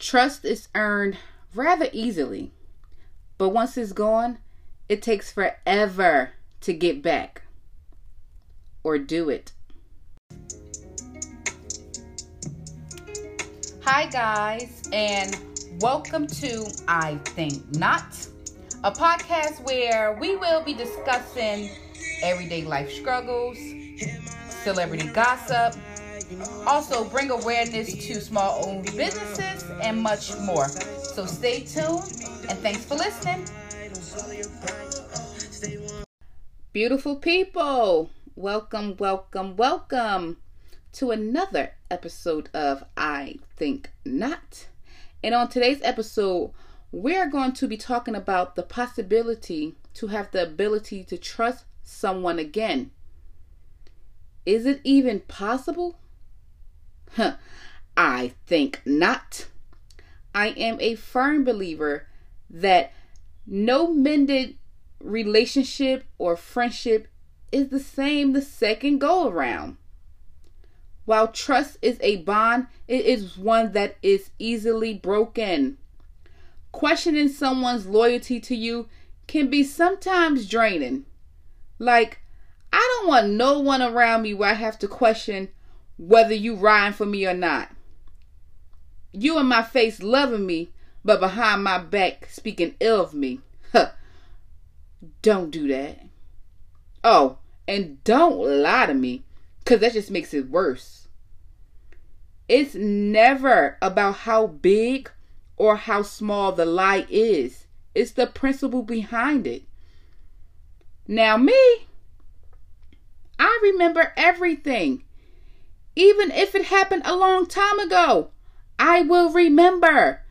Trust is earned rather easily, but once it's gone, it takes forever to get back or do it. Hi, guys, and welcome to I Think Not, a podcast where we will be discussing everyday life struggles, celebrity gossip, also bring awareness to small owned businesses, and much more. So stay tuned, and thanks for listening. Beautiful people, welcome, welcome, welcome to another episode of I Think Not. And on today's episode, we're going to be talking about the possibility to have the ability to trust someone again. Is it even possible? Huh, I think not. I am a firm believer that no mended relationship or friendship is the same the second go around. While trust is a bond, it is one that is easily broken. Questioning someone's loyalty to you can be sometimes draining. Like, I don't want no one around me where I have to question whether you riding for me or not. You in my face loving me, but behind my back speaking ill of me. Huh. Don't do that. Oh, and don't lie to me, because that just makes it worse. It's never about how big or how small the lie is, it's the principle behind it. Now, me, I remember everything. Even if it happened a long time ago, I will remember.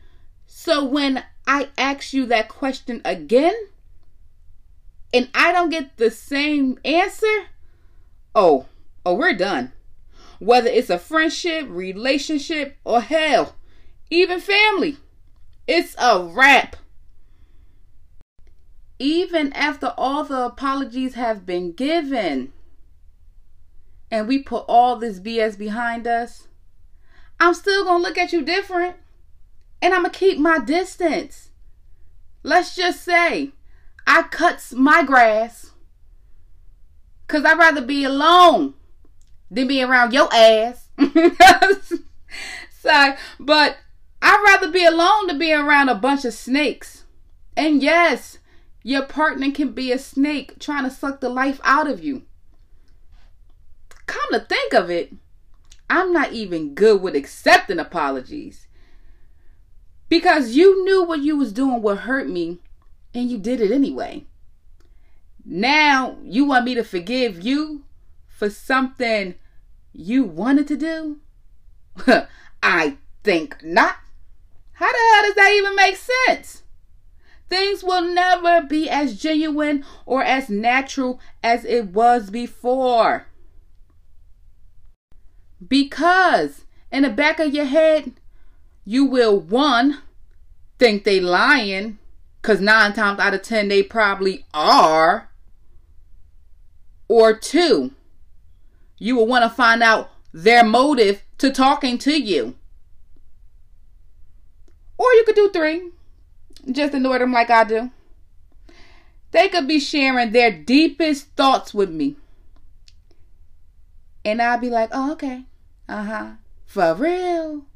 So when I ask you that question again and I don't get the same answer, oh, oh, we're done. Whether it's a friendship, relationship, or hell, even family, it's a wrap. Even after all the apologies have been given and we put all this BS behind us, I'm still going to look at you different and I'm going to keep my distance. Let's just say I cuts my grass because I'd rather be alone than be around your ass. Sorry, but I'd rather be alone than be around a bunch of snakes. And yes, your partner can be a snake trying to suck the life out of you. Come to think of it, I'm not even good with accepting apologies. Because you knew what you was doing would hurt me and you did it anyway. Now you want me to forgive you for something you wanted to do? I think not. How the hell does that even make sense? Things will never be as genuine or as natural as it was before. Because in the back of your head, you will one think they lying, cause nine times out of ten they probably are. Or two, you will want to find out their motive to talking to you. Or you could do three. Just ignore them like I do. They could be sharing their deepest thoughts with me. And I'll be like, oh, okay. Uh huh. For real?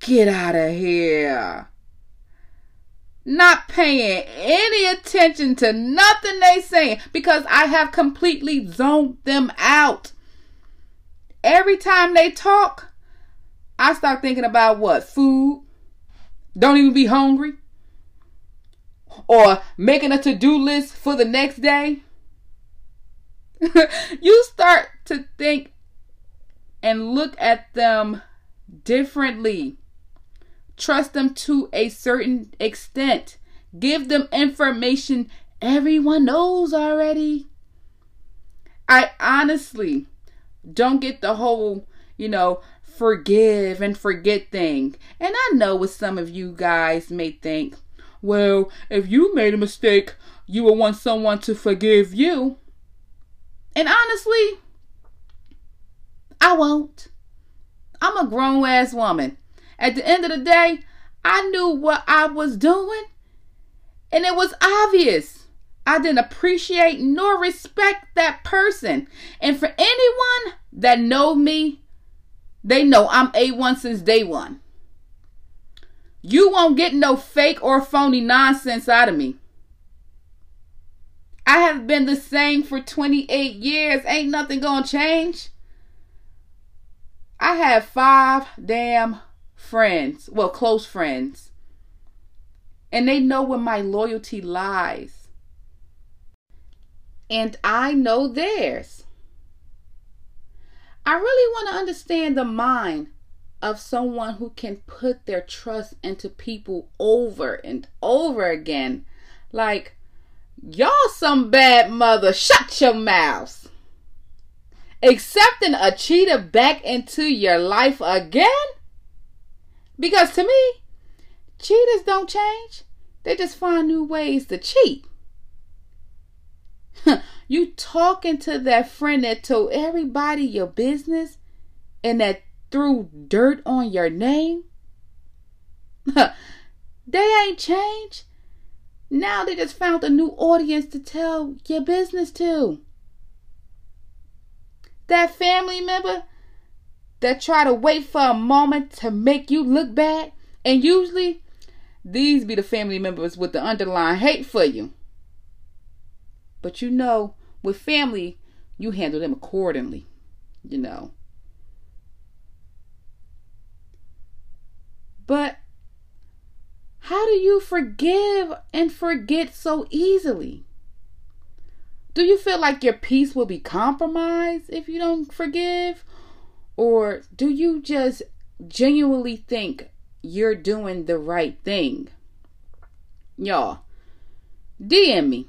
Get out of here. Not paying any attention to nothing they saying because I have completely zoned them out. Every time they talk, I start thinking about what? Food. Don't even be hungry. Or making a to do list for the next day. you start to think and look at them differently. Trust them to a certain extent. Give them information everyone knows already. I honestly don't get the whole, you know, forgive and forget thing. And I know what some of you guys may think. Well, if you made a mistake, you will want someone to forgive you. And honestly, I won't. I'm a grown ass woman. At the end of the day, I knew what I was doing, and it was obvious. I didn't appreciate nor respect that person. And for anyone that know me, they know I'm A1 since day one. You won't get no fake or phony nonsense out of me. I have been the same for 28 years. Ain't nothing gonna change. I have five damn friends, well, close friends, and they know where my loyalty lies. And I know theirs. I really want to understand the mind of someone who can put their trust into people over and over again. Like, y'all some bad mother, shut your mouths accepting a cheater back into your life again? Because to me, cheaters don't change. They just find new ways to cheat. you talking to that friend that told everybody your business and that threw dirt on your name? they ain't changed. Now they just found a new audience to tell your business to that family member that try to wait for a moment to make you look bad. And usually, these be the family members with the underlying hate for you. But you know, with family, you handle them accordingly, you know. But how do you forgive and forget so easily? Do you feel like your peace will be compromised if you don't forgive? Or do you just genuinely think you're doing the right thing? Y'all, DM me.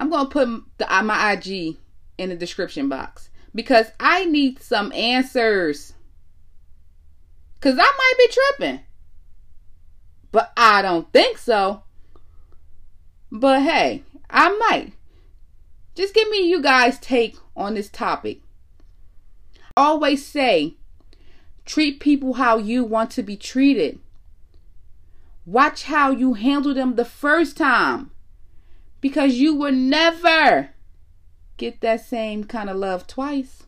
I'm going to put the, uh, my IG in the description box because I need some answers. Because I might be tripping. But I don't think so. But hey, I might. Just give me you guys' take on this topic. Always say, treat people how you want to be treated. Watch how you handle them the first time because you will never get that same kind of love twice.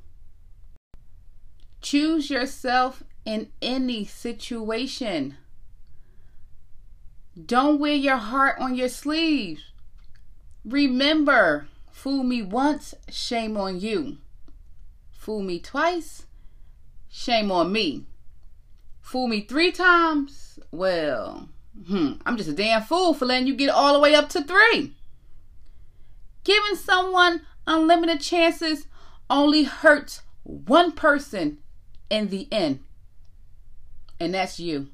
Choose yourself in any situation. Don't wear your heart on your sleeve. Remember, Fool me once, shame on you. Fool me twice, shame on me. Fool me three times, well, hmm, I'm just a damn fool for letting you get all the way up to three. Giving someone unlimited chances only hurts one person in the end, and that's you.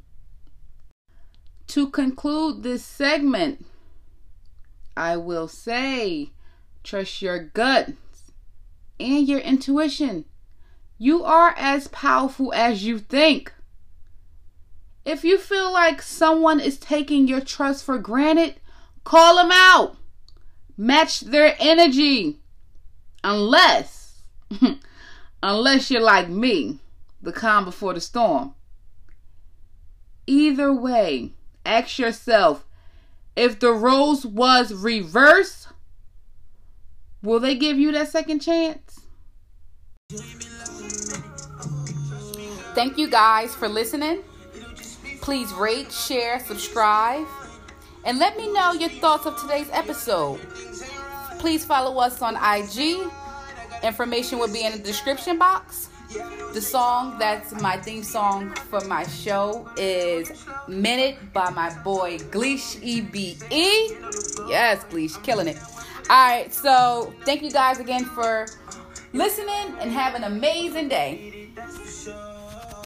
To conclude this segment, I will say Trust your gut and your intuition. You are as powerful as you think. If you feel like someone is taking your trust for granted, call them out. Match their energy. Unless, unless you're like me, the calm before the storm. Either way, ask yourself if the roles was reversed, Will they give you that second chance? Thank you guys for listening. Please rate, share, subscribe, and let me know your thoughts of today's episode. Please follow us on IG. Information will be in the description box. The song that's my theme song for my show is Minute by my boy Gleesh EBE. Yes, Gleesh, killing it. All right, so thank you guys again for listening and have an amazing day.